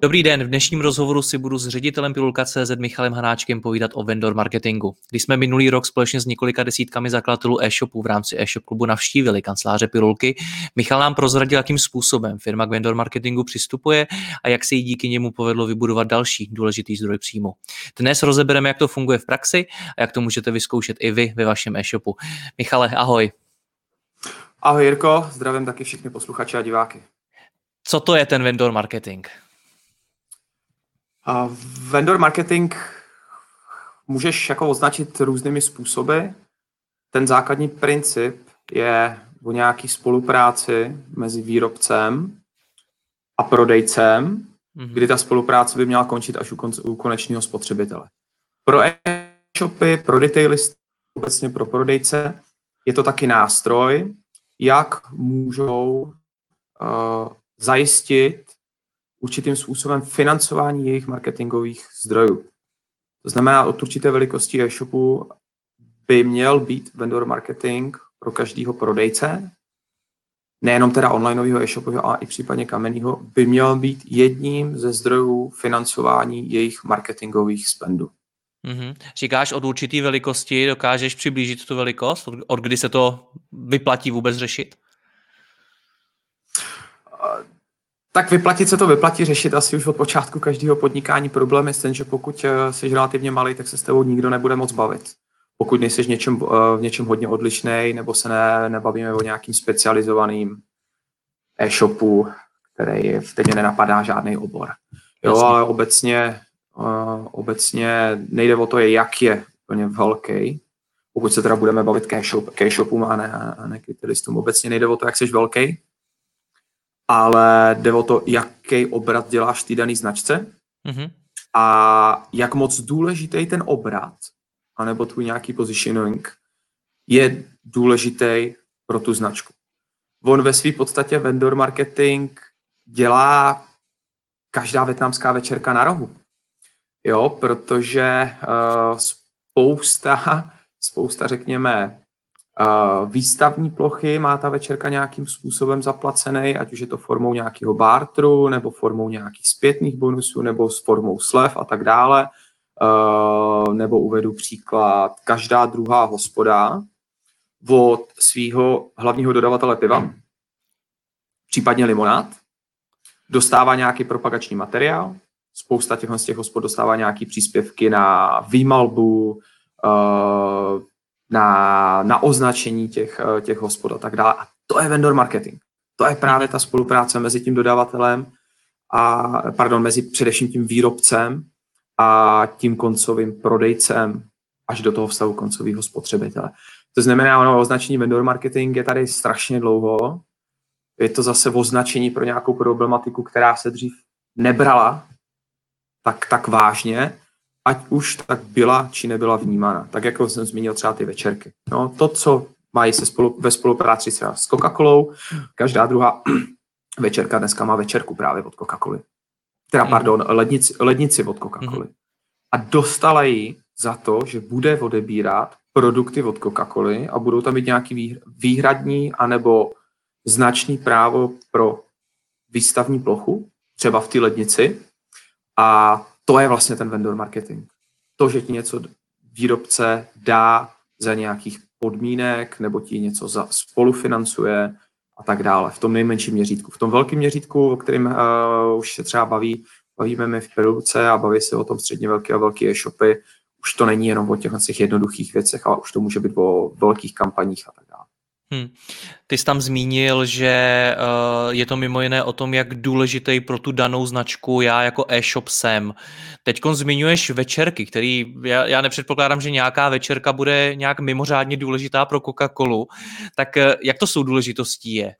Dobrý den, v dnešním rozhovoru si budu s ředitelem Pilulka.cz Michalem Hanáčkem povídat o vendor marketingu. Když jsme minulý rok společně s několika desítkami zakladatelů e-shopu v rámci e-shop klubu navštívili kanceláře Pilulky, Michal nám prozradil, jakým způsobem firma k vendor marketingu přistupuje a jak se jí díky němu povedlo vybudovat další důležitý zdroj příjmu. Dnes rozebereme, jak to funguje v praxi a jak to můžete vyzkoušet i vy ve vašem e-shopu. Michale, ahoj. Ahoj Jirko, zdravím taky všechny posluchače a diváky. Co to je ten vendor marketing? A vendor marketing můžeš jako označit různými způsoby. Ten základní princip je o nějaký spolupráci mezi výrobcem a prodejcem, mm-hmm. kdy ta spolupráce by měla končit až u, konce, u konečného spotřebitele. Pro e-shopy, pro detailisty, obecně pro prodejce, je to taky nástroj, jak můžou uh, zajistit určitým způsobem financování jejich marketingových zdrojů. To znamená, od určité velikosti e-shopu by měl být vendor marketing pro každého prodejce, nejenom teda onlineového e-shopu, ale i případně kamenného, by měl být jedním ze zdrojů financování jejich marketingových spendů. Mm-hmm. Říkáš od určité velikosti, dokážeš přiblížit tu velikost? Od, od kdy se to vyplatí vůbec řešit? Tak vyplatit se to vyplatí řešit asi už od počátku každého podnikání. Problém je ten, že pokud eh, jsi relativně malý, tak se s tebou nikdo nebude moc bavit. Pokud nejsi v něčem, eh, v něčem hodně odlišný, nebo se ne, nebavíme o nějakým specializovaným e-shopu, který v teď nenapadá žádný obor. Jo, Jasně. ale obecně, uh, obecně nejde o to, jak je úplně velký, pokud se teda budeme bavit k e-shopům a ne, a ne Obecně nejde o to, jak jsi velký, ale jde o to, jaký obrat děláš ty daný značce mm-hmm. a jak moc důležitý ten obrat, anebo tvůj nějaký positioning, je důležitý pro tu značku. On ve své podstatě vendor marketing dělá každá větnamská večerka na rohu. Jo, protože uh, spousta, spousta, řekněme, Výstavní plochy má ta večerka nějakým způsobem zaplacený, ať už je to formou nějakého bartru, nebo formou nějakých zpětných bonusů, nebo s formou slev a tak dále. Nebo uvedu příklad, každá druhá hospoda od svého hlavního dodavatele piva, případně limonád, dostává nějaký propagační materiál, spousta těch z těch hospod dostává nějaký příspěvky na výmalbu, na, na označení těch, eh, těch hospod a tak dále. A to je vendor marketing. To je právě ta spolupráce mezi tím dodavatelem a, pardon, mezi především tím výrobcem a tím koncovým prodejcem až do toho vztahu koncového spotřebitele. To znamená, ono označení vendor marketing je tady strašně dlouho. Je to zase označení pro nějakou problematiku, která se dřív nebrala tak, tak vážně ať už tak byla či nebyla vnímána. Tak jako jsem zmínil třeba ty večerky. No, to, co mají se spolu, ve spolupráci třeba s Coca-Colou, každá druhá večerka dneska má večerku právě od Coca-Coly. Teda, mm. pardon, lednici, lednici od Coca-Coly. Mm. A dostala ji za to, že bude odebírat produkty od Coca-Coly a budou tam mít nějaký výhradní anebo značný právo pro výstavní plochu, třeba v té lednici. A to je vlastně ten vendor marketing. To, že ti něco výrobce dá za nějakých podmínek, nebo ti něco za spolufinancuje a tak dále. V tom nejmenším měřítku. V tom velkém měřítku, o kterém uh, už se třeba baví, bavíme my v Peruce a baví se o tom středně velké a velké e-shopy, už to není jenom o těch, jednoduchých věcech, ale už to může být o velkých kampaních a tak. Hmm. Ty jsi tam zmínil, že uh, je to mimo jiné o tom, jak důležitý pro tu danou značku já jako e-shop jsem. Teď zmiňuješ večerky, který já, já nepředpokládám, že nějaká večerka bude nějak mimořádně důležitá pro Coca-Colu. Tak uh, jak to jsou důležitostí je?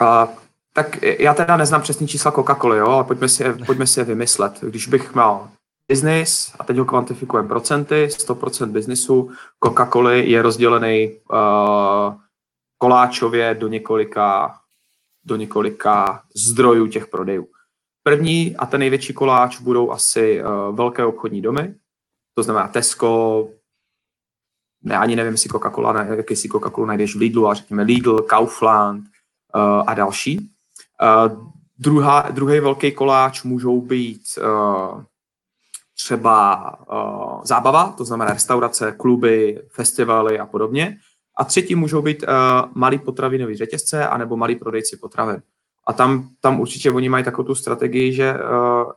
Uh, tak já teda neznám přesný čísla Coca-Coly, jo, ale pojďme si, pojďme si je vymyslet. Když bych měl business, a teď ho kvantifikujeme procenty, 100% biznisu, Coca-Coly je rozdělený uh, koláčově do několika, do několika zdrojů těch prodejů. První a ten největší koláč budou asi uh, velké obchodní domy, to znamená Tesco, ne, ani nevím, jestli Coca-Cola, jaký si Coca-Cola najdeš v Lidlu, a řekněme Lidl, Kaufland uh, a další. Uh, druhá, druhý velký koláč můžou být uh, třeba uh, zábava, to znamená restaurace, kluby, festivaly a podobně. A třetí můžou být uh, malý potravinový řetězce anebo malý prodejci potravin. A tam, tam určitě oni mají takovou tu strategii, že uh,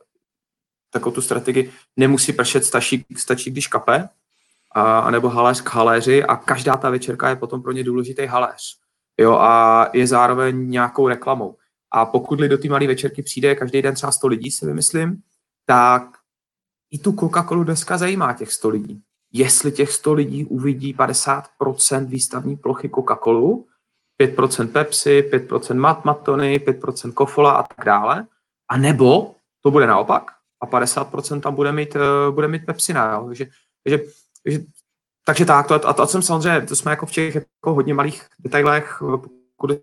takovou tu strategii nemusí pršet, stačí, stačí když kape, uh, anebo haléř k haléři a každá ta večerka je potom pro ně důležitý haléř. Jo, a je zároveň nějakou reklamou. A pokud do té malé večerky přijde každý den třeba 100 lidí, si vymyslím, tak i tu Coca-Colu dneska zajímá těch 100 lidí. Jestli těch 100 lidí uvidí 50% výstavní plochy Coca-Colu, 5% Pepsi, 5% Mat Matony, 5% Kofola a tak dále, a nebo to bude naopak a 50% tam bude mít, uh, bude mít Pepsina. Jo? Takže, takže, takže, takže tak, to, a to, jsem samozřejmě, to jsme jako v těch jako hodně malých detailech, pokud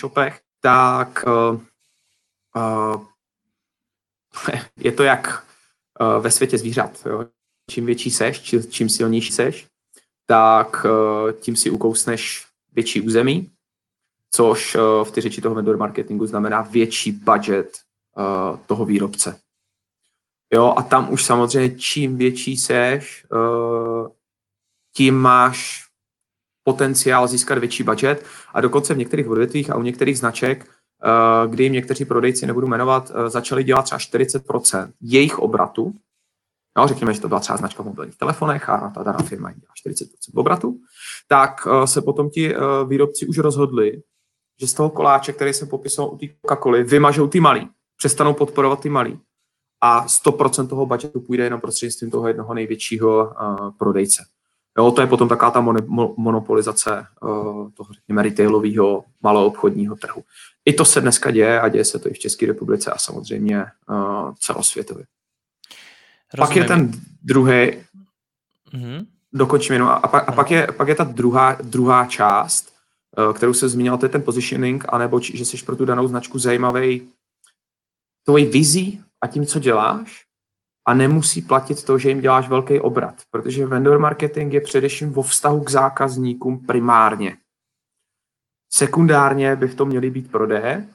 shopech, tak uh, uh, je to jak ve světě zvířat. Jo. Čím větší seš, čím silnější seš, tak uh, tím si ukousneš větší území, což uh, v té řeči toho vendor marketingu znamená větší budget toho výrobce. Jo, a tam už samozřejmě čím větší seš, tím máš potenciál získat větší budget a dokonce v některých odvětvích a u některých značek Eh, kdy jim někteří prodejci, nebudu jmenovat, eh, začali dělat třeba 40% jejich obratu. No, řekněme, že to byla třeba značka v mobilních telefonech a ta daná firma dělá 40% obratu, tak eh, se potom ti výrobci už rozhodli, že z toho koláče, který jsem popisoval u té Coca-Coly, vymažou ty malý, přestanou podporovat ty malý a 100% toho budgetu půjde jenom prostřednictvím toho jednoho největšího prodejce. Jo, to je potom taká ta monopolizace uh, toho, řekněme, retailového maloobchodního trhu. I to se dneska děje a děje se to i v České republice a samozřejmě uh, celosvětově. Rozumím. Pak je ten druhý, mm-hmm. dokončím jenom, a, pak, a pak, je, pak je ta druhá, druhá část, uh, kterou se zmínil, to je ten positioning, anebo či, že jsi pro tu danou značku zajímavý tvojí vizí a tím, co děláš, a nemusí platit to, že jim děláš velký obrat, protože vendor marketing je především vo vztahu k zákazníkům primárně. Sekundárně by v tom měly být prodeje.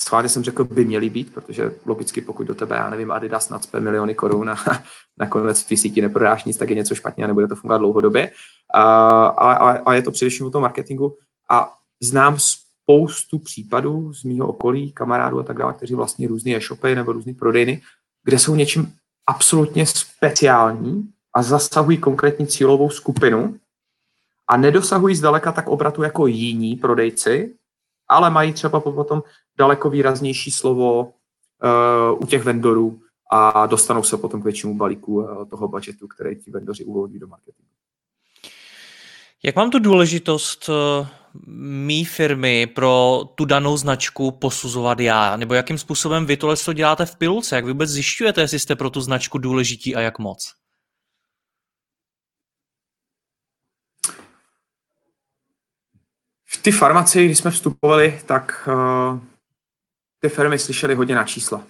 Schválně jsem řekl, by měly být, protože logicky pokud do tebe, já nevím, Adidas nadspe miliony korun a nakonec v síti neprodáš nic, tak je něco špatně a nebude to fungovat dlouhodobě. A, a, a je to především o tom marketingu. A znám spoustu případů z mého okolí, kamarádů a tak dále, kteří vlastní různé e-shopy nebo různé prodejny, kde jsou něčím absolutně speciální a zasahují konkrétní cílovou skupinu a nedosahují zdaleka tak obratu jako jiní prodejci, ale mají třeba potom daleko výraznější slovo uh, u těch vendorů a dostanou se potom k většímu balíku uh, toho budgetu, který ti vendoři uvolní do marketingu. Jak mám tu důležitost uh, mý firmy pro tu danou značku posuzovat já? Nebo jakým způsobem vy tohle to děláte v pilulce? Jak vy vůbec zjišťujete, jestli jste pro tu značku důležití a jak moc? V ty farmaci, když jsme vstupovali, tak uh, ty firmy slyšely hodně na čísla.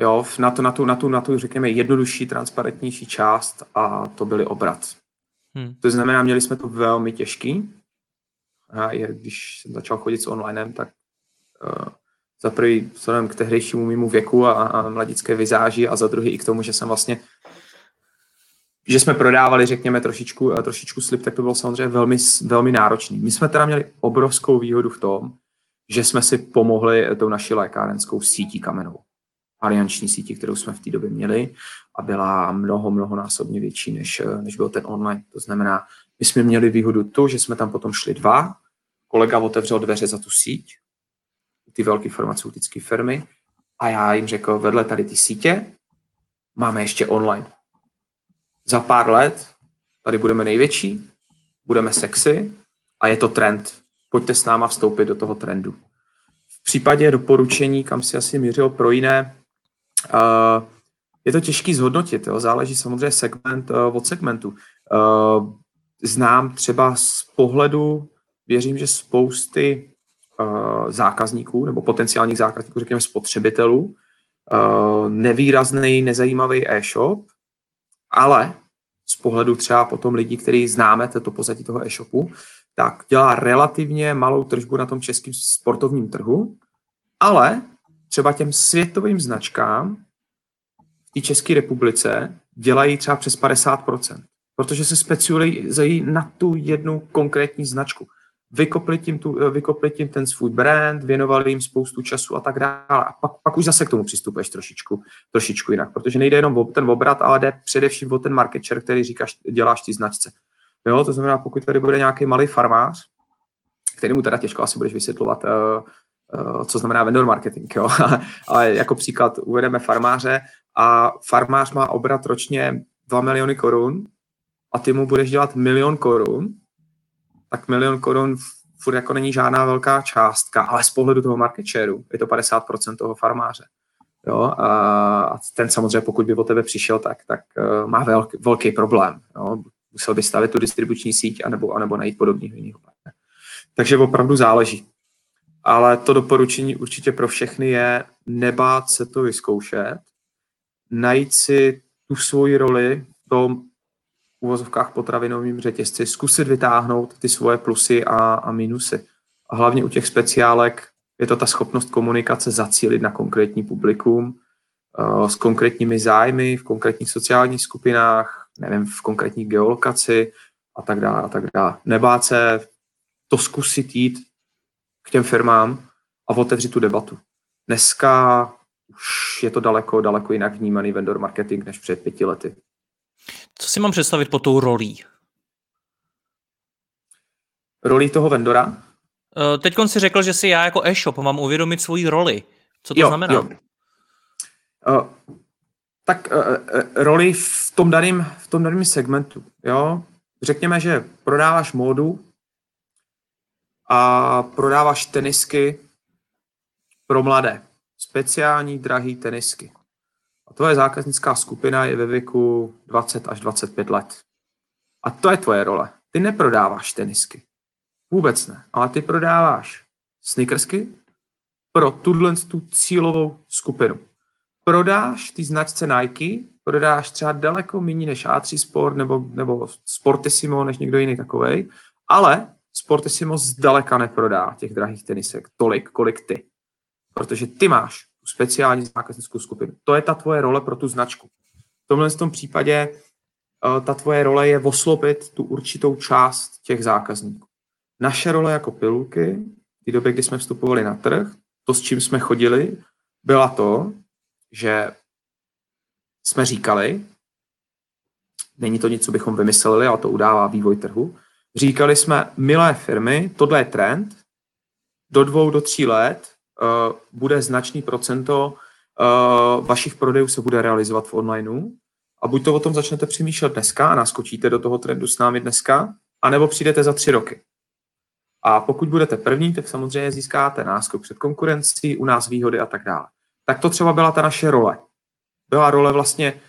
Jo, na tu, na tu, na tu, na tu, řekněme, jednodušší, transparentnější část a to byly obrat. Hmm. To znamená, měli jsme to velmi těžký. A je, když jsem začal chodit s onlinem, tak uh, za prvý vzhledem k tehdejšímu mimo věku a, a mladické vizáži a za druhý i k tomu, že jsem vlastně že jsme prodávali, řekněme, trošičku, eh, trošičku slib, tak to bylo samozřejmě velmi, velmi náročný. My jsme teda měli obrovskou výhodu v tom, že jsme si pomohli tou naší lékárenskou sítí kamenou. Alianční sítí, kterou jsme v té době měli a byla mnoho, mnoho násobně větší, než, než byl ten online. To znamená, My jsme měli výhodu tu, že jsme tam potom šli dva, kolega otevřel dveře za tu síť, ty velké farmaceutické firmy a já jim řekl, vedle tady ty sítě máme ještě online. Za pár let tady budeme největší, budeme sexy a je to trend. Pojďte s náma vstoupit do toho trendu. V případě doporučení, kam si asi mířil pro jiné, uh, je to těžký zhodnotit. Jo? Záleží samozřejmě segment uh, od segmentu. Znám třeba z pohledu, věřím, že spousty uh, zákazníků nebo potenciálních zákazníků, řekněme spotřebitelů, uh, nevýrazný, nezajímavý e-shop, ale z pohledu třeba potom lidí, kteří známe to pozadí toho e-shopu, tak dělá relativně malou tržbu na tom českém sportovním trhu, ale třeba těm světovým značkám v té České republice dělají třeba přes 50%, protože se specializují na tu jednu konkrétní značku vykopli tím, tu, eh, vykopli tím ten svůj brand, věnovali jim spoustu času a tak dále. A pak, pak už zase k tomu přistupuješ trošičku, trošičku jinak, protože nejde jenom o ten obrat, ale jde především o ten market share, který říkáš, děláš ty značce. Jo, to znamená, pokud tady bude nějaký malý farmář, který mu teda těžko asi budeš vysvětlovat, uh, uh, co znamená vendor marketing, jo? ale jako příklad uvedeme farmáře a farmář má obrat ročně 2 miliony korun a ty mu budeš dělat milion korun, tak milion korun furt jako není žádná velká částka, ale z pohledu toho market shareu je to 50% toho farmáře. Jo, a ten samozřejmě, pokud by o tebe přišel, tak, tak uh, má velký, velký problém. Jo. Musel by stavit tu distribuční síť anebo, anebo najít podobného jiného. Takže opravdu záleží. Ale to doporučení určitě pro všechny je nebát se to vyzkoušet, najít si tu svoji roli v tom uvozovkách potravinovým řetězci, zkusit vytáhnout ty svoje plusy a, a minusy. A hlavně u těch speciálek je to ta schopnost komunikace zacílit na konkrétní publikum uh, s konkrétními zájmy v konkrétních sociálních skupinách, nevím, v konkrétní geolokaci a tak dále a tak dále. Nebát se to zkusit jít k těm firmám a otevřít tu debatu. Dneska už je to daleko, daleko jinak vnímaný vendor marketing než před pěti lety. Co si mám představit po tou rolí? Roli toho vendora? Uh, Teď si řekl, že si já jako e-shop mám uvědomit svoji roli. Co to jo, znamená? Jo. Uh, tak uh, uh, roli v tom daném v tom daném segmentu. Jo? Řekněme, že prodáváš módu a prodáváš tenisky pro mladé. Speciální drahý tenisky. A tvoje zákaznická skupina je ve věku 20 až 25 let. A to je tvoje role. Ty neprodáváš tenisky. Vůbec ne. Ale ty prodáváš sneakersky pro tuhle tu cílovou skupinu. Prodáš ty značce Nike, prodáš třeba daleko méně než A3 Sport nebo, nebo Sportissimo, než někdo jiný takovej, ale Sportissimo zdaleka neprodá těch drahých tenisek tolik, kolik ty. Protože ty máš speciální zákaznickou skupinu. To je ta tvoje role pro tu značku. V tomhle tom případě uh, ta tvoje role je oslopit tu určitou část těch zákazníků. Naše role jako pilulky, v té době, kdy jsme vstupovali na trh, to, s čím jsme chodili, byla to, že jsme říkali, není to nic, co bychom vymysleli, ale to udává vývoj trhu, říkali jsme, milé firmy, tohle je trend, do dvou, do tří let bude značný procento uh, vašich prodejů se bude realizovat v onlineu a buď to o tom začnete přemýšlet dneska a naskočíte do toho trendu s námi dneska, anebo přijdete za tři roky. A pokud budete první, tak samozřejmě získáte náskok před konkurencí, u nás výhody a tak dále. Tak to třeba byla ta naše role. Byla role vlastně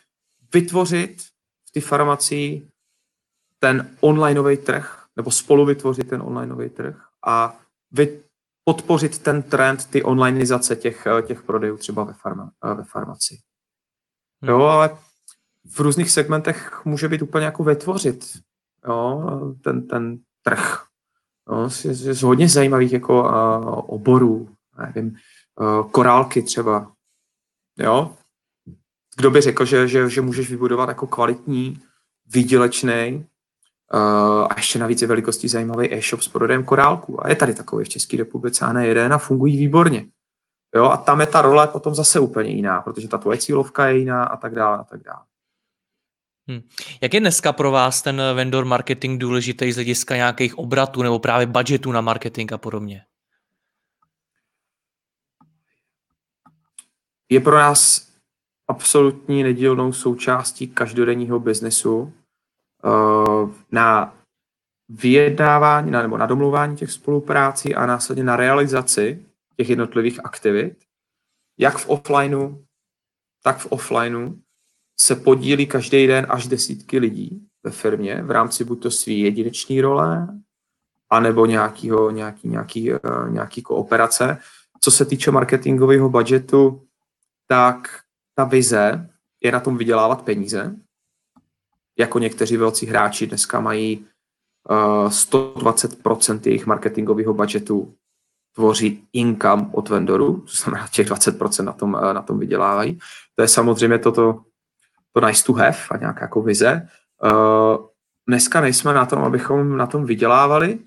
vytvořit v té farmacii ten onlineový trh, nebo spolu vytvořit ten onlineový trh a vy, podpořit ten trend, ty onlineizace těch, eh, těch prodejů třeba ve, farma, eh, ve farmaci. Hmm. Jo, ale v různých segmentech může být úplně jako vytvořit jo, ten, ten trh. Jo, z, z hodně zajímavých jako uh, oborů, nevím, uh, korálky třeba. Jo? Kdo by řekl, že, že, že můžeš vybudovat jako kvalitní, výdělečný a ještě navíc je velikostí zajímavý e-shop s prodejem korálku. A je tady takový v České republice a ne jeden a fungují výborně. Jo, a tam je ta role potom zase úplně jiná, protože ta tvoje cílovka je jiná a tak dále a tak dále. Hmm. Jak je dneska pro vás ten vendor marketing důležitý z hlediska nějakých obratů nebo právě budgetů na marketing a podobně? Je pro nás absolutní nedílnou součástí každodenního biznesu na vyjednávání nebo na domluvání těch spoluprácí a následně na realizaci těch jednotlivých aktivit, jak v offlineu, tak v offlineu, se podílí každý den až desítky lidí ve firmě v rámci buď to svý jedinečný role, anebo nějakýho, nějaký, nějaký, uh, nějaký kooperace. Co se týče marketingového budgetu, tak ta vize je na tom vydělávat peníze. Jako někteří velcí hráči dneska mají uh, 120% jejich marketingového budgetu tvoří income od vendoru, to znamená těch 20% na tom, uh, na tom vydělávají. To je samozřejmě toto to nice to have a nějaká jako vize. Uh, dneska nejsme na tom, abychom na tom vydělávali,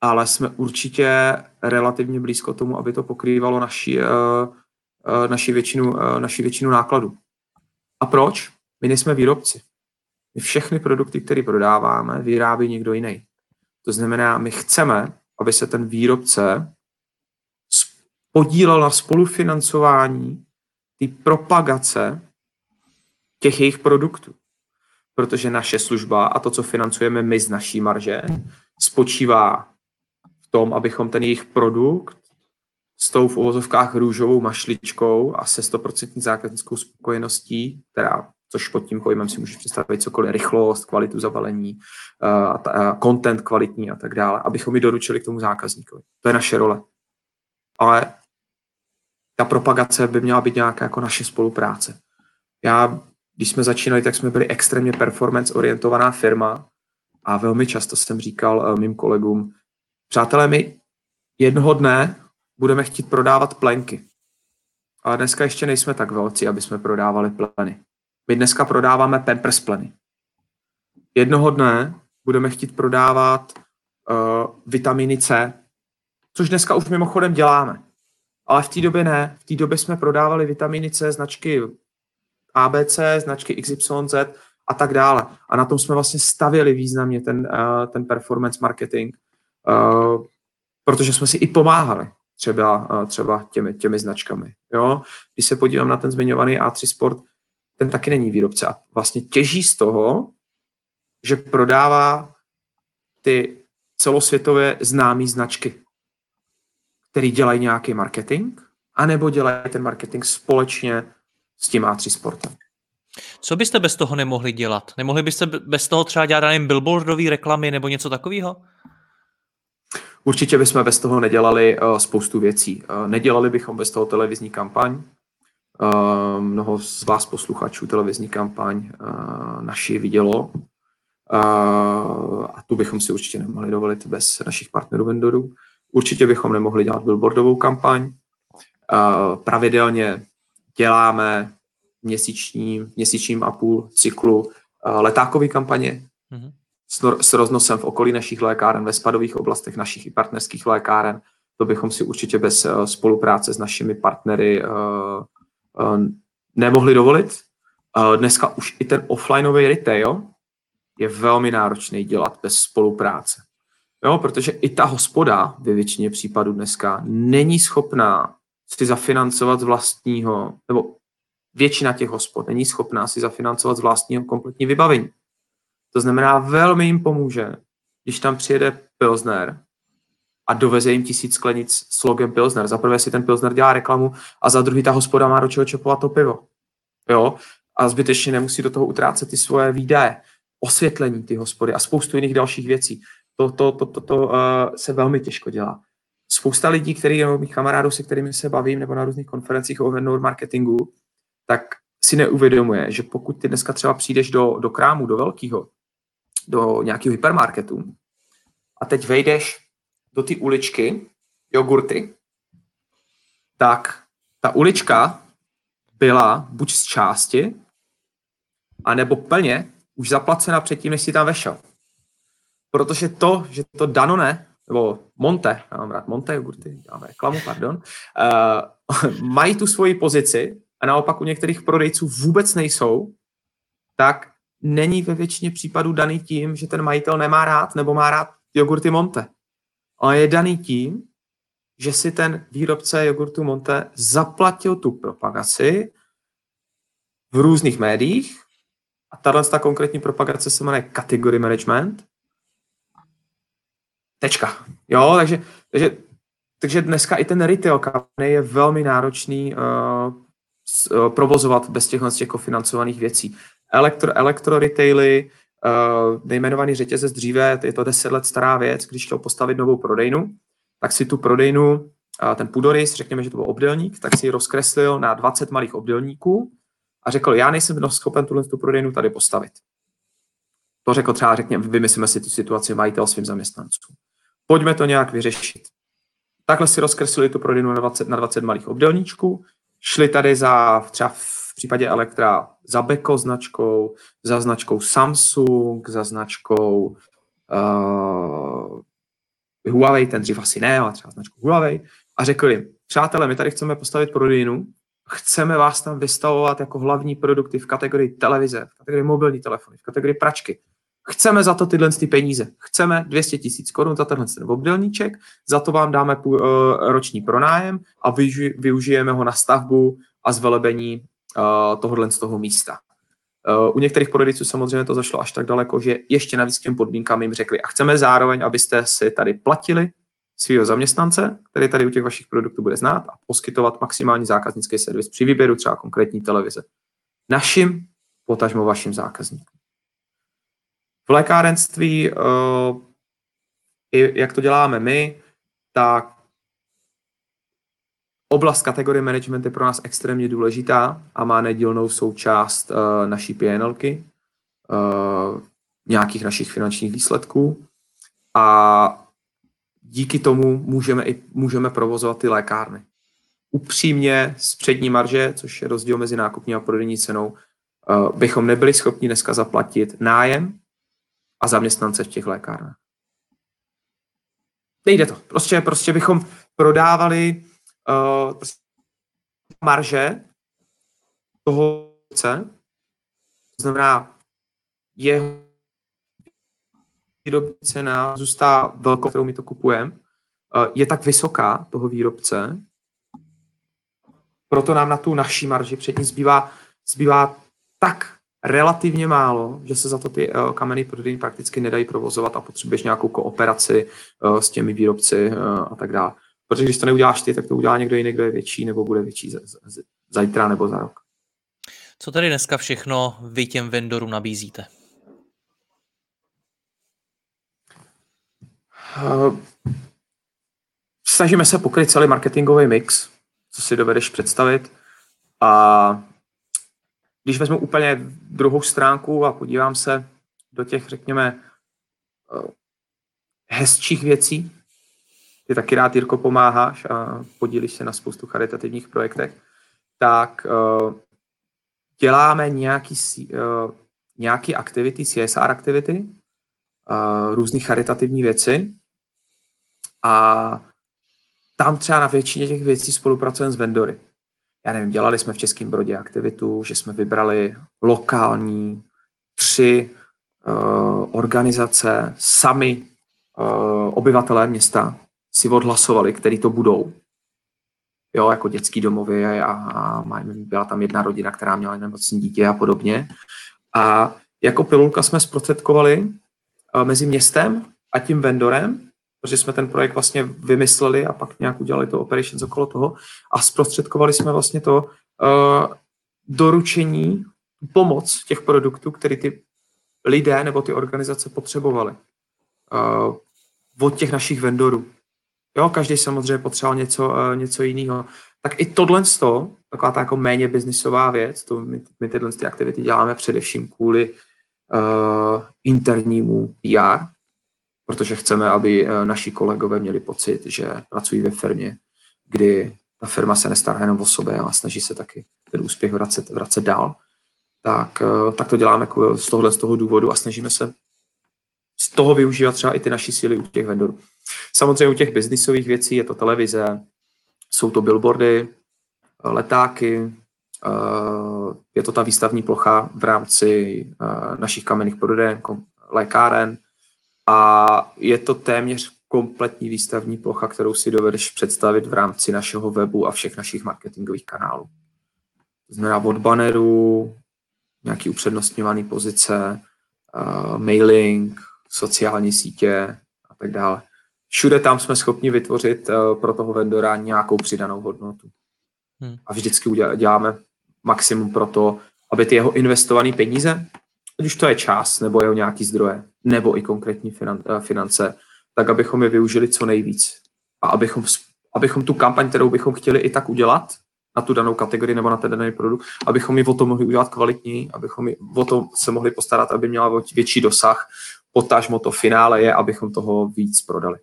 ale jsme určitě relativně blízko tomu, aby to pokrývalo naši, uh, uh, naši, většinu, naši většinu nákladů. A proč? My nejsme výrobci. My všechny produkty, které prodáváme, vyrábí někdo jiný. To znamená, my chceme, aby se ten výrobce podílel na spolufinancování té propagace těch jejich produktů. Protože naše služba a to, co financujeme my z naší marže, spočívá v tom, abychom ten jejich produkt s tou v uvozovkách růžovou mašličkou a se 100% zákaznickou spokojeností, která, což pod tím pojmem si můžeš představit cokoliv, rychlost, kvalitu zabalení, uh, content kvalitní a tak dále, abychom ji doručili k tomu zákazníkovi. To je naše role. Ale ta propagace by měla být nějaká jako naše spolupráce. Já když jsme začínali, tak jsme byli extrémně performance orientovaná firma a velmi často jsem říkal uh, mým kolegům, přátelé, my jednoho dne budeme chtít prodávat plenky. Ale dneska ještě nejsme tak velcí, aby jsme prodávali pleny. My dneska prodáváme Pampers pleny. Jednoho dne budeme chtít prodávat uh, vitaminy C, což dneska už mimochodem děláme. Ale v té době ne. V té době jsme prodávali vitaminy C značky ABC, značky XYZ a tak dále. A na tom jsme vlastně stavěli významně ten, uh, ten performance marketing, uh, protože jsme si i pomáhali třeba, uh, třeba těmi, těmi značkami. Jo? Když se podívám na ten zmiňovaný A3 Sport, ten taky není výrobce a vlastně těží z toho, že prodává ty celosvětově známé značky, který dělají nějaký marketing, anebo dělají ten marketing společně s tím A3 Sportem. Co byste bez toho nemohli dělat? Nemohli byste bez toho třeba dělat jen billboardové reklamy nebo něco takového? Určitě bychom bez toho nedělali uh, spoustu věcí. Uh, nedělali bychom bez toho televizní kampaň. Uh, mnoho z vás posluchačů televizní kampaň uh, naši vidělo. Uh, a tu bychom si určitě nemohli dovolit bez našich partnerů vendorů. Určitě bychom nemohli dělat billboardovou kampaň. Pravidelně děláme měsíční, měsíčním a půl cyklu letákové kampaně mm-hmm. s, s roznosem v okolí našich lékáren, ve spadových oblastech našich i partnerských lékáren. To bychom si určitě bez spolupráce s našimi partnery nemohli dovolit. Uh, dneska už i ten offlineový retail je velmi náročný dělat bez spolupráce. Jo, protože i ta hospoda ve většině případů dneska není schopná si zafinancovat vlastního, nebo většina těch hospod není schopná si zafinancovat z vlastního kompletní vybavení. To znamená, velmi jim pomůže, když tam přijede Pilsner a doveze jim tisíc sklenic s logem Pilsner. Za prvé si ten Pilsner dělá reklamu a za druhý ta hospoda má do čeho čepovat to pivo. Jo? A zbytečně nemusí do toho utrácet ty svoje výdaje, osvětlení ty hospody a spoustu jiných dalších věcí. To, to, to, to, to uh, se velmi těžko dělá spousta lidí, který, nebo mých kamarádů, se kterými se bavím, nebo na různých konferencích o vendor marketingu, tak si neuvědomuje, že pokud ty dneska třeba přijdeš do, do krámu, do velkého, do nějakého hypermarketu a teď vejdeš do ty uličky jogurty, tak ta ulička byla buď z části, anebo plně už zaplacena předtím, než si tam vešel. Protože to, že to Danone nebo Monte, já mám rád Monte jogurty, děláme reklamu, pardon, uh, mají tu svoji pozici a naopak u některých prodejců vůbec nejsou tak není ve většině případů daný tím, že ten majitel nemá rád nebo má rád jogurty Monte. Ale je daný tím, že si ten výrobce jogurtu Monte zaplatil tu propagaci v různých médiích a tahle ta konkrétní propagace se jmenuje Category Management. Tečka. Jo, takže, takže, takže dneska i ten retail company je velmi náročný uh, provozovat bez těchto těch financovaných věcí. Elektro, retaily, nejmenovaný řetězec dříve, je to 10 let stará věc, když chtěl postavit novou prodejnu, tak si tu prodejnu, ten půdorys, řekněme, že to byl obdelník, tak si ji rozkreslil na 20 malých obdelníků a řekl, já nejsem schopen tuhle tu prodejnu tady postavit. To řekl třeba, řekněme, vymyslíme si tu situaci majitel svým zaměstnancům. Pojďme to nějak vyřešit. Takhle si rozkreslili tu prodejnu na 20, na 20 malých obdelníčků, šli tady za, třeba případě Elektra, za Beko značkou, za značkou Samsung, za značkou uh, Huawei, ten dřív asi ne, ale třeba značku Huawei, a řekl jim, přátelé, my tady chceme postavit prodejnu, chceme vás tam vystavovat jako hlavní produkty v kategorii televize, v kategorii mobilní telefony, v kategorii pračky. Chceme za to tyhle ty peníze. Chceme 200 tisíc korun za tenhle ten obdelníček, za to vám dáme uh, roční pronájem a využi, využijeme ho na stavbu a zvelebení tohohle z toho místa. U některých prodejců samozřejmě to zašlo až tak daleko, že ještě navíc k těm podmínkám jim řekli a chceme zároveň, abyste si tady platili svého zaměstnance, který tady u těch vašich produktů bude znát a poskytovat maximální zákaznický servis při výběru třeba konkrétní televize. Našim, potažmo vašim zákazníkům. V lékárenství, uh, jak to děláme my, tak oblast kategorie management je pro nás extrémně důležitá a má nedílnou součást uh, naší PNLky, uh, nějakých našich finančních výsledků. A díky tomu můžeme, i, můžeme provozovat ty lékárny. Upřímně z přední marže, což je rozdíl mezi nákupní a prodejní cenou, uh, bychom nebyli schopni dneska zaplatit nájem a zaměstnance v těch lékárnách. Nejde to. Prostě, prostě bychom prodávali uh, marže toho to znamená jeho výrobní cena zůstá velkou, kterou my to kupujeme, eh, je tak vysoká toho výrobce, proto nám na tu naší marži přední zbývá, zbývá tak relativně málo, že se za to ty uh, kamenný prodejny prakticky nedají provozovat a potřebuješ nějakou kooperaci s těmi výrobci a tak dále. Protože když to neuděláš ty, tak to udělá někdo jiný, kdo je větší nebo bude větší z, z, z, zajtra nebo za rok. Co tady dneska všechno vy těm vendorům nabízíte? Uh, snažíme se pokryt celý marketingový mix, co si dovedeš představit. A když vezmu úplně druhou stránku a podívám se do těch, řekněme, uh, hezčích věcí, ty taky rád, Jirko, pomáháš a podílíš se na spoustu charitativních projektech, tak uh, děláme nějaký, uh, nějaký aktivity, CSR aktivity, uh, různé charitativní věci. A tam třeba na většině těch věcí spolupracujeme s vendory. Já nevím, dělali jsme v Českém Brodě aktivitu, že jsme vybrali lokální tři uh, organizace, sami uh, obyvatelé města si odhlasovali, který to budou. Jo, jako dětský domovy a, a byla tam jedna rodina, která měla nemocné dítě a podobně. A jako pilulka jsme zprostředkovali uh, mezi městem a tím vendorem protože jsme ten projekt vlastně vymysleli a pak nějak udělali to operations okolo toho a zprostředkovali jsme vlastně to uh, doručení, pomoc těch produktů, které ty lidé nebo ty organizace potřebovali uh, od těch našich vendorů. Jo, každý samozřejmě potřeboval něco, uh, něco jiného. Tak i tohle to, taková ta jako méně biznisová věc, to my, my tyhle ty aktivity děláme především kvůli uh, internímu PR, protože chceme, aby eh, naši kolegové měli pocit, že pracují ve firmě, kdy ta firma se nestará jenom o sebe a snaží se taky ten úspěch vracet, vracet dál, tak, eh, tak to děláme z tohohle z toho důvodu a snažíme se z toho využívat třeba i ty naší síly u těch vendorů. Samozřejmě u těch biznisových věcí je to televize, jsou to billboardy, letáky, je to ta výstavní plocha v rámci našich kamenných prodejen, lékáren a je to téměř kompletní výstavní plocha, kterou si dovedeš představit v rámci našeho webu a všech našich marketingových kanálů. Znamená od bannerů, nějaký upřednostňovaný pozice, uh, mailing, sociální sítě a tak dále. Všude tam jsme schopni vytvořit uh, pro toho vendora nějakou přidanou hodnotu. Hmm. A vždycky děláme maximum pro to, aby ty jeho investované peníze, ať už to je čas, nebo jeho nějaký zdroje, nebo i konkrétní eh, finance, tak abychom je využili co nejvíc. A abychom, abychom tu kampaň, kterou bychom chtěli i tak udělat, na tu danou kategorii nebo na ten daný produkt, abychom ji o to mohli udělat kvalitní, abychom ji o to se mohli postarat, aby měla větší dosah. Potažmo to finále je, abychom toho víc prodali.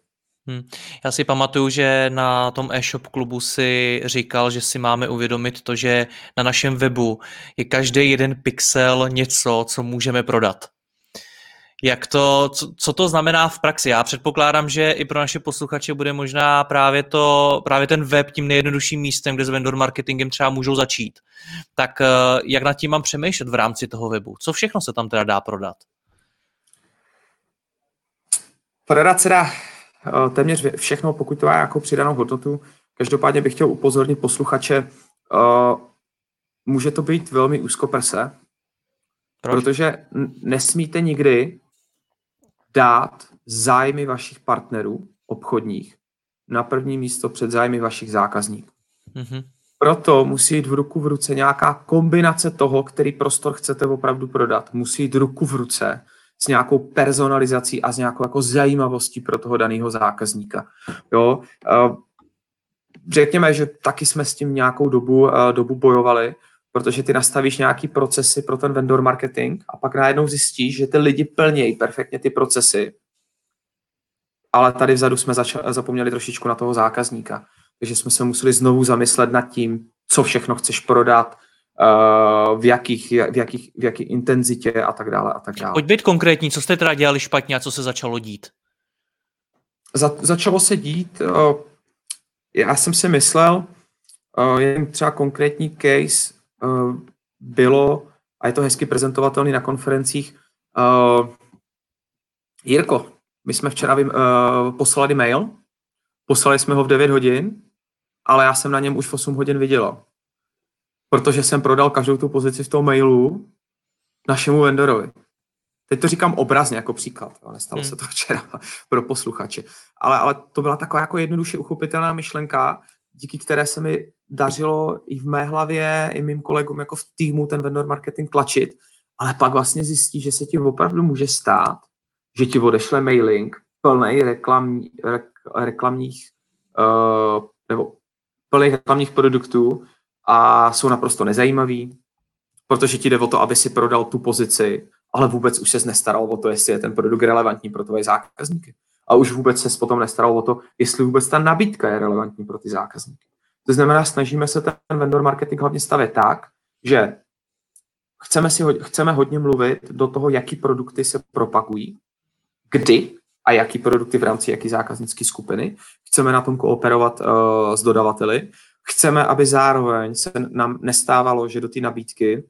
Hmm. Já si pamatuju, že na tom e-shop klubu si říkal, že si máme uvědomit to, že na našem webu je každý jeden pixel něco, co můžeme prodat. Jak to, co, to znamená v praxi? Já předpokládám, že i pro naše posluchače bude možná právě, to, právě ten web tím nejjednodušším místem, kde s vendor marketingem třeba můžou začít. Tak eh, jak nad tím mám přemýšlet v rámci toho webu? Co všechno se tam teda dá prodat? Prodat se dá téměř všechno, pokud to má nějakou přidanou hodnotu. Každopádně bych chtěl upozornit posluchače, eh, může to být velmi úzkoprse, Proč? protože nesmíte nikdy dát zájmy vašich partnerů obchodních na první místo před zájmy vašich zákazníků. Mm-hmm. Proto musí jít v ruku v ruce nějaká kombinace toho, který prostor chcete opravdu prodat. Musí jít ruku v ruce s nějakou personalizací a s nějakou jako zajímavostí pro toho daného zákazníka. Jo? Řekněme, že taky jsme s tím nějakou dobu, dobu bojovali, protože ty nastavíš nějaký procesy pro ten vendor marketing a pak najednou zjistíš, že ty lidi plnějí perfektně ty procesy, ale tady vzadu jsme začali, zapomněli trošičku na toho zákazníka. Takže jsme se museli znovu zamyslet nad tím, co všechno chceš prodat, v, jakých, v, jakých, v jaký intenzitě a tak dále a tak dále. Pojď být konkrétní, co jste teda dělali špatně a co se začalo dít? Za, začalo se dít, uh, já jsem si myslel, uh, jen třeba konkrétní case, bylo, a je to hezky prezentovatelný na konferencích, Jirko, my jsme včera poslali mail, poslali jsme ho v 9 hodin, ale já jsem na něm už v 8 hodin viděl. Protože jsem prodal každou tu pozici v tom mailu našemu vendorovi. Teď to říkám obrazně jako příklad, ale nestalo hmm. se to včera pro posluchače. Ale, ale to byla taková jako jednoduše uchopitelná myšlenka, díky které se mi dařilo i v mé hlavě, i mým kolegům jako v týmu ten vendor marketing tlačit, ale pak vlastně zjistí, že se ti opravdu může stát, že ti odešle mailing plný reklamní, rek, reklamních uh, nebo plných reklamních produktů a jsou naprosto nezajímavý, protože ti jde o to, aby si prodal tu pozici, ale vůbec už se nestaral o to, jestli je ten produkt relevantní pro tvoje zákazníky. A už vůbec se potom nestaral o to, jestli vůbec ta nabídka je relevantní pro ty zákazníky. To znamená, snažíme se ten vendor marketing hlavně stavět tak, že chceme, si, chceme hodně mluvit do toho, jaký produkty se propagují, kdy a jaký produkty v rámci jaký zákaznické skupiny. Chceme na tom kooperovat uh, s dodavateli. Chceme, aby zároveň se nám nestávalo, že do té nabídky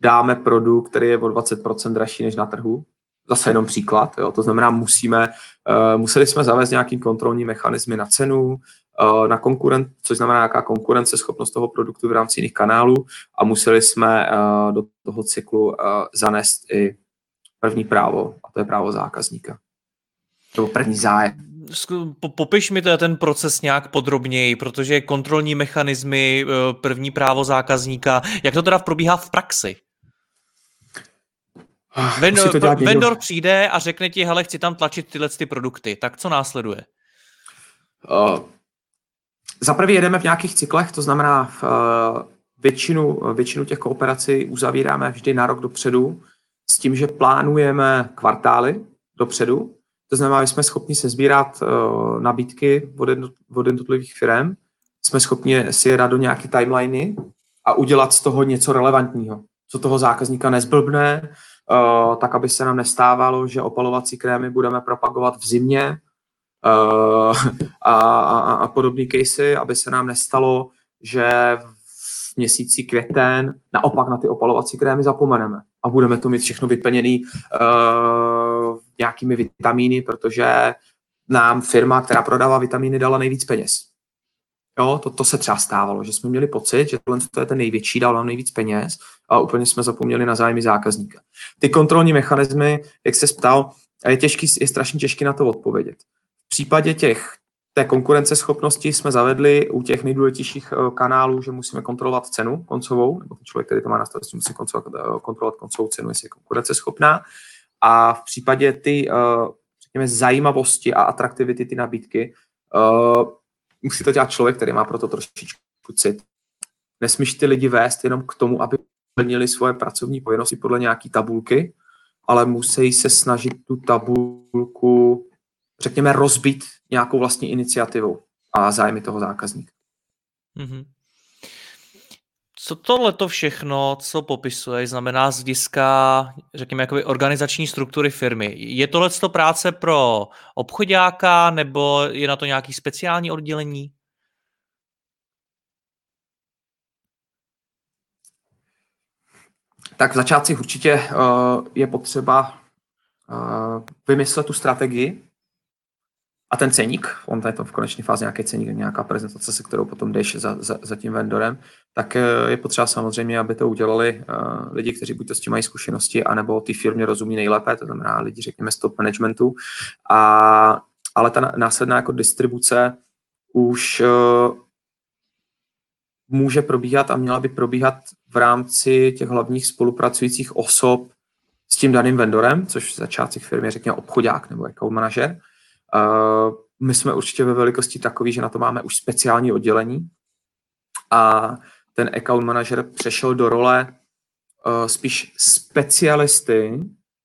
dáme produkt, který je o 20% dražší než na trhu. Zase jenom příklad. Jo. To znamená, musíme, uh, museli jsme zavést nějaký kontrolní mechanismy na cenu, uh, na konkurent, což znamená nějaká konkurenceschopnost toho produktu v rámci jiných kanálů a museli jsme uh, do toho cyklu uh, zanést i první právo, a to je právo zákazníka. Nebo první zájem. Popiš mi to ten proces nějak podrobněji, protože kontrolní mechanismy, eh, první právo zákazníka, jak to teda probíhá v praxi? Ah, vendor, vendor přijde a řekne ti, hele, chci tam tlačit tyhle ty produkty, tak co následuje? Uh, za prvý jedeme v nějakých cyklech, to znamená v, uh, většinu, většinu těch kooperací uzavíráme vždy na rok dopředu, s tím, že plánujeme kvartály dopředu. To znamená, že jsme schopni se sbírat uh, nabídky od, od jednotlivých firm, jsme schopni si je dát do nějaké timeliny a udělat z toho něco relevantního, co toho zákazníka nezblbne, uh, tak aby se nám nestávalo, že opalovací krémy budeme propagovat v zimě uh, a, a, a podobné casey, aby se nám nestalo, že měsíci květen naopak na ty opalovací krémy zapomeneme a budeme to mít všechno vyplněný uh, nějakými vitamíny, protože nám firma, která prodává vitamíny, dala nejvíc peněz. Jo, to, to se třeba stávalo, že jsme měli pocit, že tohle to je ten největší, dal nám nejvíc peněz a úplně jsme zapomněli na zájmy zákazníka. Ty kontrolní mechanismy, jak se ptal, je, těžký, je strašně těžké na to odpovědět. V případě těch té konkurenceschopnosti jsme zavedli u těch nejdůležitějších eh, kanálů, že musíme kontrolovat cenu koncovou, nebo ten člověk, který to má na starosti, musí eh, kontrolovat koncovou cenu, jestli je konkurenceschopná. A v případě ty, eh, řekněme, zajímavosti a atraktivity ty nabídky, musí to dělat člověk, který má pro to trošičku cit. Nesmíš ty lidi vést jenom k tomu, aby plnili svoje pracovní povinnosti podle nějaký tabulky, ale musí se snažit tu tabulku, řekněme, rozbít nějakou vlastní iniciativou a zájmy toho zákazníka. Mm-hmm. Co tohle to všechno, co popisuje, znamená z hlediska, řekněme, jakoby organizační struktury firmy? Je tohle to práce pro obchodáka nebo je na to nějaký speciální oddělení? Tak v začátcích určitě uh, je potřeba uh, vymyslet tu strategii a ten ceník, on je to v konečné fázi nějaký ceník, nějaká prezentace, se kterou potom jdeš za, za, za tím vendorem, tak eh, je potřeba samozřejmě, aby to udělali uh, lidi, kteří buď to s tím mají zkušenosti, anebo ty firmě rozumí nejlépe, to znamená lidi, řekněme, z top managementu. A, ale ta následná jako distribuce už uh, může probíhat a měla by probíhat v rámci těch hlavních spolupracujících osob s tím daným vendorem, což v začátcích firmy je řekněme obchodák nebo account manažer. My jsme určitě ve velikosti takový, že na to máme už speciální oddělení a ten account manažer přešel do role uh, spíš specialisty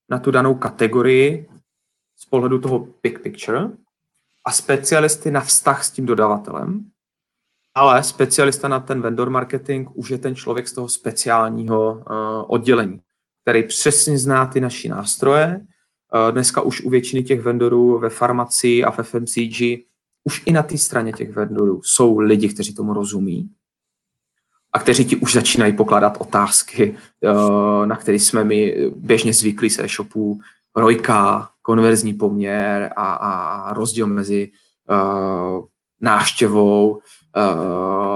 na tu danou kategorii z pohledu toho big picture a specialisty na vztah s tím dodavatelem ale specialista na ten vendor marketing už je ten člověk z toho speciálního uh, oddělení, který přesně zná ty naši nástroje. Uh, dneska už u většiny těch vendorů ve farmacii a v FMCG, už i na té straně těch vendorů jsou lidi, kteří tomu rozumí a kteří ti už začínají pokládat otázky, uh, na které jsme my běžně zvyklí se e-shopů, rojka, konverzní poměr a, a rozdíl mezi uh, návštěvou uh,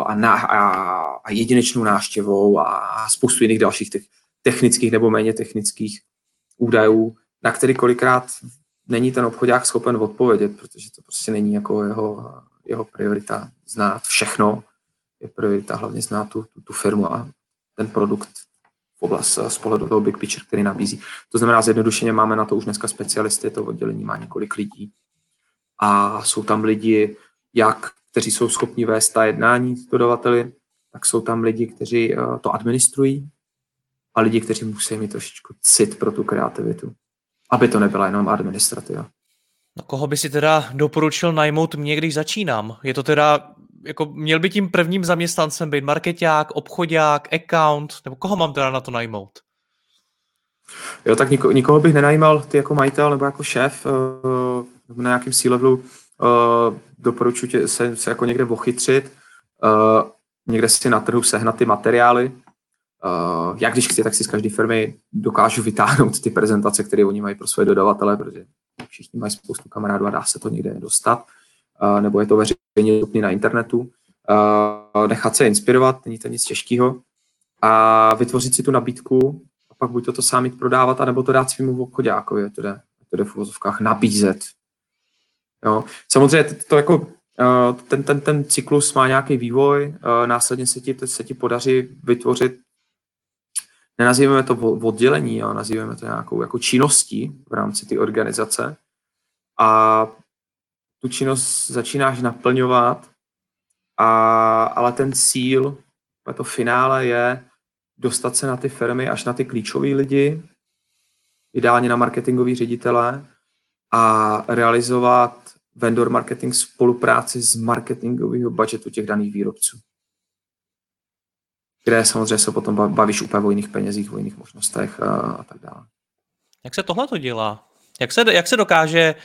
a, na, a, a jedinečnou návštěvou a spoustu jiných dalších těch technických nebo méně technických údajů, na který kolikrát není ten obchodák schopen odpovědět, protože to prostě není jako jeho, jeho priorita znát všechno. Je priorita hlavně znát tu, tu, tu firmu a ten produkt v oblast z pohledu toho big picture, který nabízí. To znamená, zjednodušeně máme na to už dneska specialisty, to oddělení má několik lidí a jsou tam lidi, jak kteří jsou schopni vést ta jednání s dodavateli, tak jsou tam lidi, kteří eh, to administrují a lidi, kteří musí mít trošičku cit pro tu kreativitu, aby to nebyla jenom administrativa. No koho by si teda doporučil najmout mě, když začínám? Je to teda, jako měl by tím prvním zaměstnancem být marketák, obchodák, account, nebo koho mám teda na to najmout? Jo, tak niko, nikoho bych nenajímal ty jako majitel nebo jako šéf uh, na nějakém C-levelu. Uh, doporučuji tě se, se jako někde ochytřit, uh, někde si na trhu sehnat ty materiály. Uh, já když chci, tak si z každé firmy dokážu vytáhnout ty prezentace, které oni mají pro své dodavatele, protože všichni mají spoustu kamarádů a dá se to někde dostat, uh, nebo je to veřejně dostupné na internetu. Uh, nechat se inspirovat, není to nic těžkého a vytvořit si tu nabídku a pak buď to, to sám jít prodávat, anebo to dát svým obchodákovi, to jde, to jde v uvozovkách nabízet Jo. Samozřejmě to, to jako eh, ten, ten, ten cyklus má nějaký vývoj, eh, následně se ti, se ti podaří vytvořit, nenazýváme to oddělení, jo, nazýváme to nějakou jako činností v rámci té organizace a tu činnost začínáš naplňovat, a, ale ten cíl, to finále je dostat se na ty firmy až na ty klíčové lidi, ideálně na marketingový ředitele a realizovat vendor marketing spolupráci s marketingového budgetu těch daných výrobců. Kde samozřejmě se potom bavíš úplně o jiných penězích, o jiných možnostech a, a tak dále. Jak se tohle to dělá? Jak se, jak se dokáže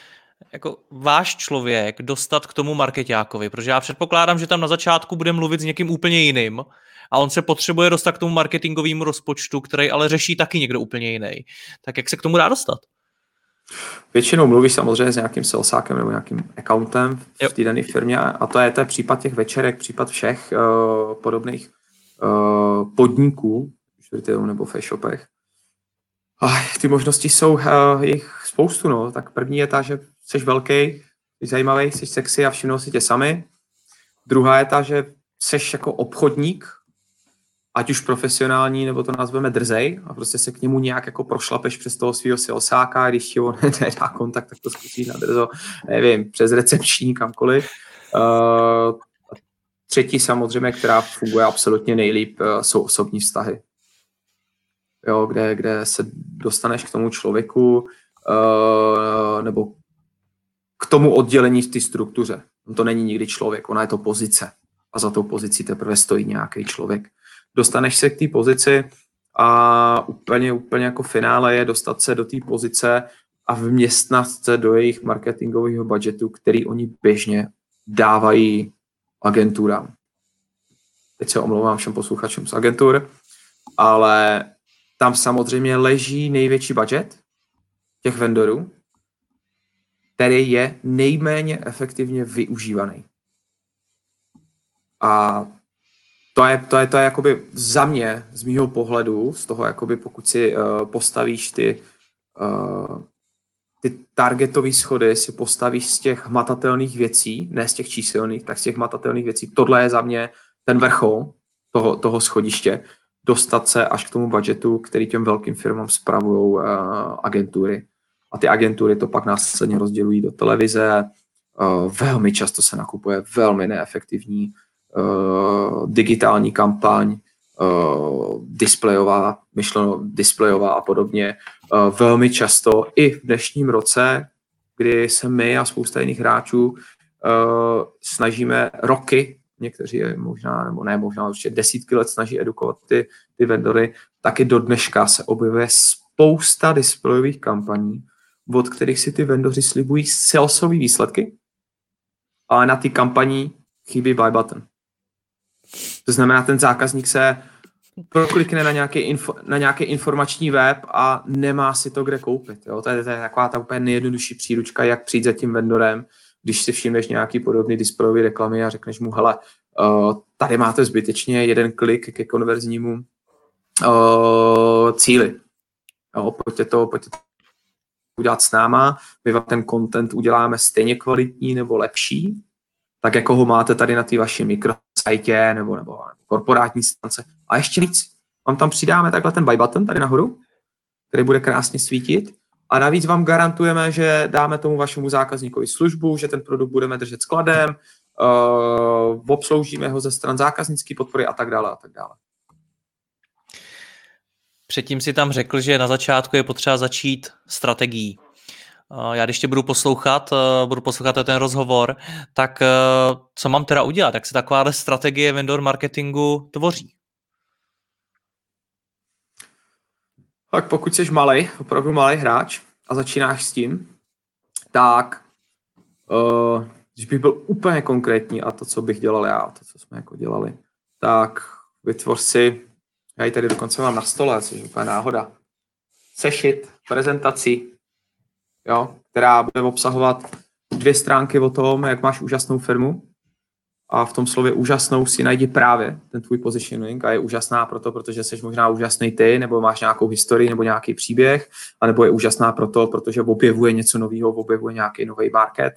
jako váš člověk dostat k tomu marketákovi? Protože já předpokládám, že tam na začátku bude mluvit s někým úplně jiným a on se potřebuje dostat k tomu marketingovému rozpočtu, který ale řeší taky někdo úplně jiný. Tak jak se k tomu dá dostat? Většinou mluvíš samozřejmě s nějakým salesákem nebo nějakým accountem v té dané firmě a to je, je případ těch večerek, případ všech uh, podobných uh, podniků, nebo v e-shopech. A ty možnosti jsou uh, jich spoustu, no. Tak první je ta, že jsi velký, jsi zajímavý, jsi sexy a všimnou si tě sami. Druhá je ta, že jsi jako obchodník, ať už profesionální, nebo to nazveme drzej a prostě se k němu nějak jako prošlapeš přes toho svého salesáka, když ti on nedá kontakt, tak to zkusíš na drzo, nevím, přes recepční, kamkoliv. Uh, třetí samozřejmě, která funguje absolutně nejlíp, uh, jsou osobní vztahy. Jo, kde, kde se dostaneš k tomu člověku uh, nebo k tomu oddělení v té struktuře. On to není nikdy člověk, ona je to pozice. A za tou pozicí teprve stojí nějaký člověk dostaneš se k té pozici a úplně, úplně jako finále je dostat se do té pozice a vměstnat se do jejich marketingového budgetu, který oni běžně dávají agenturám. Teď se omlouvám všem posluchačům z agentur, ale tam samozřejmě leží největší budget těch vendorů, který je nejméně efektivně využívaný. A to je, to je, to je jakoby za mě, z mýho pohledu, z toho jakoby pokud si uh, postavíš ty, uh, ty targetové schody, si postavíš z těch hmatatelných věcí, ne z těch číselných, tak z těch hmatatelných věcí. Tohle je za mě ten vrchol toho, toho schodiště, dostat se až k tomu budgetu, který těm velkým firmám spravují uh, agentury. A ty agentury to pak následně rozdělují do televize. Uh, velmi často se nakupuje velmi neefektivní uh, digitální kampaň, uh, displejová, myšleno displejová a podobně. Uh, velmi často i v dnešním roce, kdy se my a spousta jiných hráčů uh, snažíme roky, někteří je možná, nebo ne možná, určitě desítky let snaží edukovat ty, ty vendory, taky do dneška se objevuje spousta displejových kampaní, od kterých si ty vendoři slibují salesové výsledky, ale na ty kampaní chybí buy button. To znamená, ten zákazník se proklikne na nějaký, info, na nějaký informační web a nemá si to kde koupit. Jo? To, je, to je taková ta úplně nejjednodušší příručka, jak přijít za tím vendorem, když si všimneš nějaký podobný displejový reklamy a řekneš mu, hele, uh, tady máte zbytečně jeden klik ke konverznímu uh, cíli. Jo, pojďte to, pojďte to udělat s náma, my vám ten content uděláme stejně kvalitní nebo lepší, tak jako ho máte tady na té vaší mikrosajtě nebo, nebo korporátní stance. A ještě víc, vám tam přidáme takhle ten buy button tady nahoru, který bude krásně svítit a navíc vám garantujeme, že dáme tomu vašemu zákazníkovi službu, že ten produkt budeme držet skladem, uh, obsloužíme ho ze stran zákaznické podpory a tak dále a tak dále. Předtím si tam řekl, že na začátku je potřeba začít strategií. Já když tě budu poslouchat, eh, budu poslouchat ten rozhovor, tak eh, co mám teda udělat? Jak se taková strategie vendor marketingu tvoří? Tak pokud jsi malý, opravdu malý hráč a začínáš s tím, tak uh, když bych byl úplně konkrétní a to, co bych dělal já, to, co jsme jako dělali, tak vytvoř si, já ji tady dokonce mám na stole, což je úplně náhoda, sešit, prezentaci, jo, která bude obsahovat dvě stránky o tom, jak máš úžasnou firmu a v tom slově úžasnou si najdi právě ten tvůj positioning a je úžasná proto, protože jsi možná úžasný ty, nebo máš nějakou historii nebo nějaký příběh, anebo je úžasná proto, protože objevuje něco nového, objevuje nějaký nový market,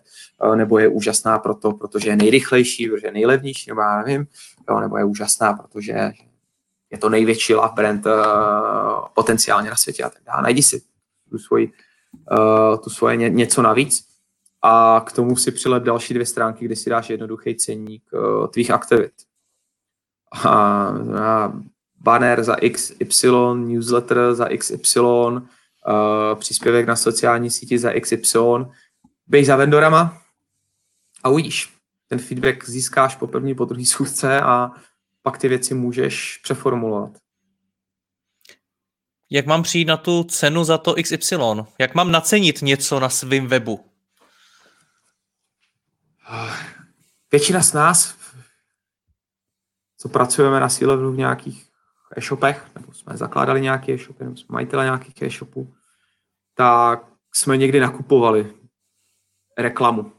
nebo je úžasná proto, protože je nejrychlejší, protože je nejlevnější, nebo já nevím, jo, nebo je úžasná, protože je to největší love brand uh, potenciálně na světě a tak dále. Najdi si tu svoji uh, tu svoje ně, něco navíc a k tomu si přilep další dvě stránky, kde si dáš jednoduchý ceník uh, tvých aktivit. A, a banner za XY, newsletter za XY, uh, příspěvek na sociální síti za XY, běž za vendorama a uvidíš. Ten feedback získáš po první, po druhý schůzce a pak ty věci můžeš přeformulovat. Jak mám přijít na tu cenu za to XY? Jak mám nacenit něco na svém webu? Většina z nás, co pracujeme na síle v nějakých e-shopech, nebo jsme zakládali nějaké e-shopy, nebo jsme majitele nějakých e-shopů, tak jsme někdy nakupovali reklamu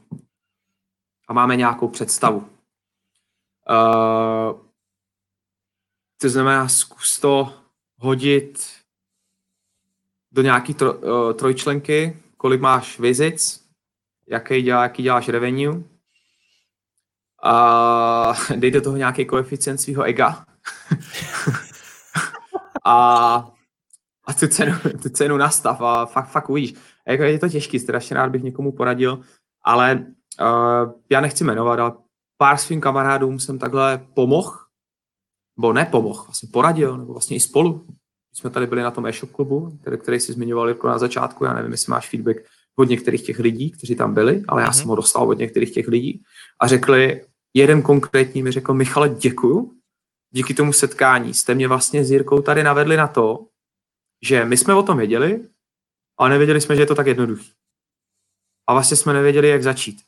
a máme nějakou představu. Uh, to znamená, zkus to hodit do nějaký tro, uh, trojčlenky, kolik máš vizic, jaký, dělá, jaký děláš revenue a dej do toho nějaký koeficient svého ega a, a tu, cenu, tu cenu nastav a fakt, fakt uvidíš. Jako je to těžký, strašně rád bych někomu poradil, ale uh, já nechci jmenovat, ale pár svým kamarádům jsem takhle pomohl, nebo nepomohl, vlastně poradil, nebo vlastně i spolu. My jsme tady byli na tom e-shop klubu, který, který jsi zmiňoval jako na začátku, já nevím, jestli máš feedback od některých těch lidí, kteří tam byli, ale já mm-hmm. jsem ho dostal od některých těch lidí a řekli, jeden konkrétní mi řekl, Michale, děkuju, díky tomu setkání jste mě vlastně s Jirkou tady navedli na to, že my jsme o tom věděli, ale nevěděli jsme, že je to tak jednoduchý. A vlastně jsme nevěděli, jak začít.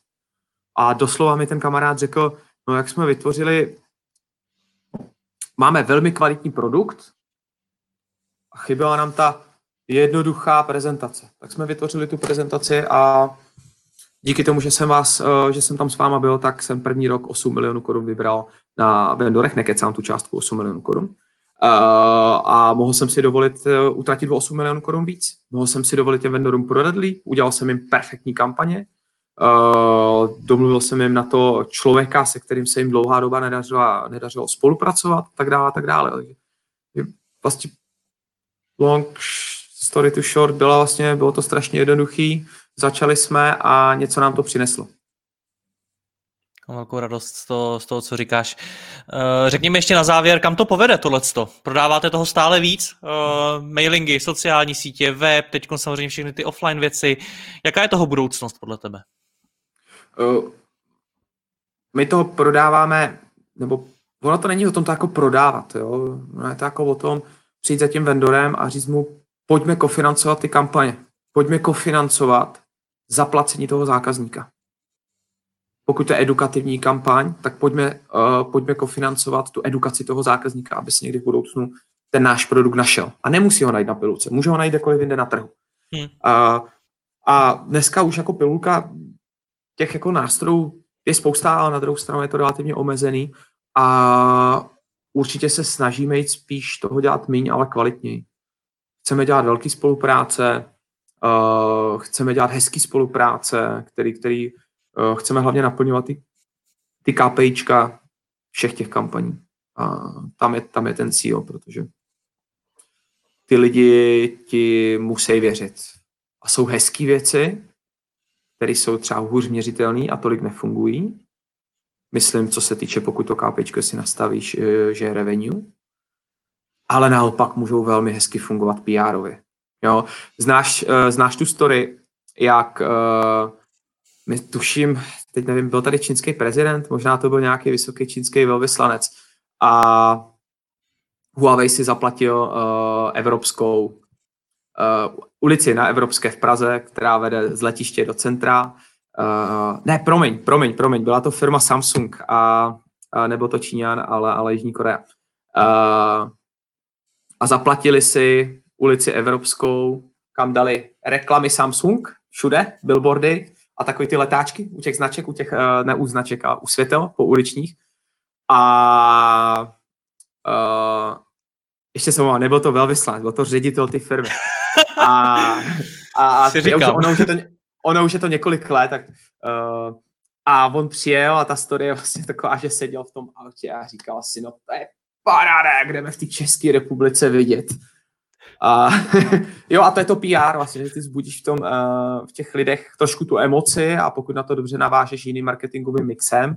A doslova mi ten kamarád řekl, no jak jsme vytvořili, máme velmi kvalitní produkt chyběla nám ta jednoduchá prezentace. Tak jsme vytvořili tu prezentaci a díky tomu, že jsem, vás, eh, že jsem tam s váma byl, tak jsem první rok 8 milionů korun vybral na vendorech, nekecám tu částku 8 milionů korun. Uh, a mohl jsem si dovolit uh, utratit o 8 milionů korun víc. Mohl jsem si dovolit těm vendorům prodat líp, udělal jsem jim perfektní kampaně, domluvil jsem jim na to člověka, se kterým se jim dlouhá doba nedařilo, nedařilo spolupracovat, tak dále, tak dále. Vlastně long story to short byla vlastně, bylo to strašně jednoduchý, začali jsme a něco nám to přineslo. Velkou radost z toho, z toho, co říkáš. Řekni mi ještě na závěr, kam to povede tohleto? Prodáváte toho stále víc? Uh, mailingy, sociální sítě, web, teď samozřejmě všechny ty offline věci. Jaká je toho budoucnost podle tebe? Uh, my to prodáváme, nebo ono to není o tom to jako prodávat, jo? Ono je to jako o tom přijít za tím vendorem a říct mu, pojďme kofinancovat ty kampaně. Pojďme kofinancovat zaplacení toho zákazníka. Pokud to je edukativní kampaň, tak pojďme, uh, pojďme kofinancovat tu edukaci toho zákazníka, aby si někdy v budoucnu ten náš produkt našel. A nemusí ho najít na pilulce, může ho najít kdekoliv jinde na trhu. Hmm. Uh, a dneska už jako pilulka těch jako nástrojů je spousta, ale na druhou stranu je to relativně omezený a určitě se snažíme jít spíš toho dělat méně, ale kvalitněji. Chceme dělat velké spolupráce, uh, chceme dělat hezký spolupráce, který, který uh, chceme hlavně naplňovat ty, ty KPIčka všech těch kampaní. A tam je, tam je ten cíl, protože ty lidi ti musí věřit. A jsou hezké věci, které jsou třeba hůř měřitelné a tolik nefungují. Myslím, co se týče, pokud to KPIčko si nastavíš, eh, že je revenue, ale naopak můžou velmi hezky fungovat PR-ově. Jo? Znáš, uh, znáš tu story, jak uh, my tuším, teď nevím, byl tady čínský prezident, možná to byl nějaký vysoký čínský velvyslanec a Huawei si zaplatil uh, evropskou uh, ulici na Evropské v Praze, která vede z letiště do centra. Uh, ne, promiň, promiň, promiň, byla to firma Samsung a, a nebo to Číňan, ale, ale Jižní Korea. Uh, a zaplatili si ulici Evropskou, kam dali reklamy Samsung, všude, billboardy a takové ty letáčky u těch značek, u těch, eh, ne u značek, a u světel po uličních. A uh, ještě jsem nebyl to velvyslanec, byl to ředitel ty firmy. A, a, a je, ono, už je to, ono už je to několik let, tak uh, a on přijel a ta story je vlastně taková, že seděl v tom autě a říkal si, no to je paráda, jak jdeme v té České republice vidět. A, jo, a to je to PR vlastně, že ty zbudíš v, tom, uh, v těch lidech trošku tu emoci a pokud na to dobře navážeš jiným marketingovým mixem,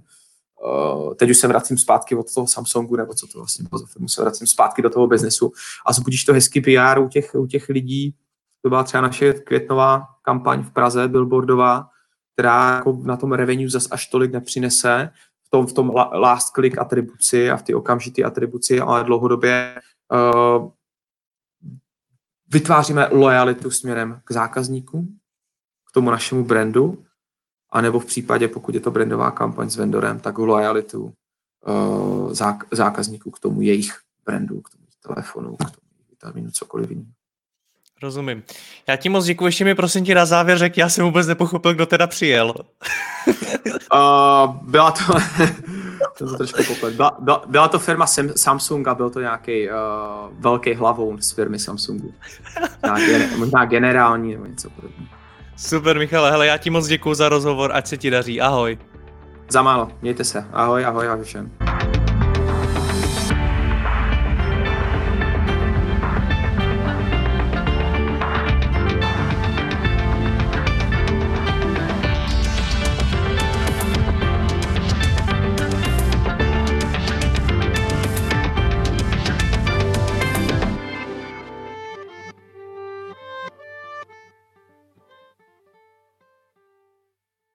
uh, teď už se vracím zpátky od toho Samsungu, nebo co to vlastně bylo za firmu, se vracím zpátky do toho biznesu a zbudíš to hezký PR u těch, u těch lidí. To byla třeba naše květnová kampaň v Praze, billboardová, která jako na tom revenue zas až tolik nepřinese, tom, v tom last click atribuci a v ty okamžité atribuci, ale dlouhodobě uh, vytváříme lojalitu směrem k zákazníkům, k tomu našemu brandu A nebo v případě, pokud je to brandová kampaň s vendorem, tak lojalitu uh, zákazníků k tomu jejich brandu, k tomu telefonu, k tomu vitaminu, cokoliv jiného. Rozumím. Já ti moc děkuji, ještě mi prosím ti na závěr řek, já jsem vůbec nepochopil, kdo teda přijel. uh, byla to, to trošku poplet. Byla, byla, byla, to firma Samsung a byl to nějaký uh, velký hlavou z firmy Samsungu. Možná, možná generální nebo něco podobného. Super, Michale, hele, já ti moc děkuji za rozhovor, ať se ti daří, ahoj. Za málo, mějte se, ahoj, ahoj, ahoj všem.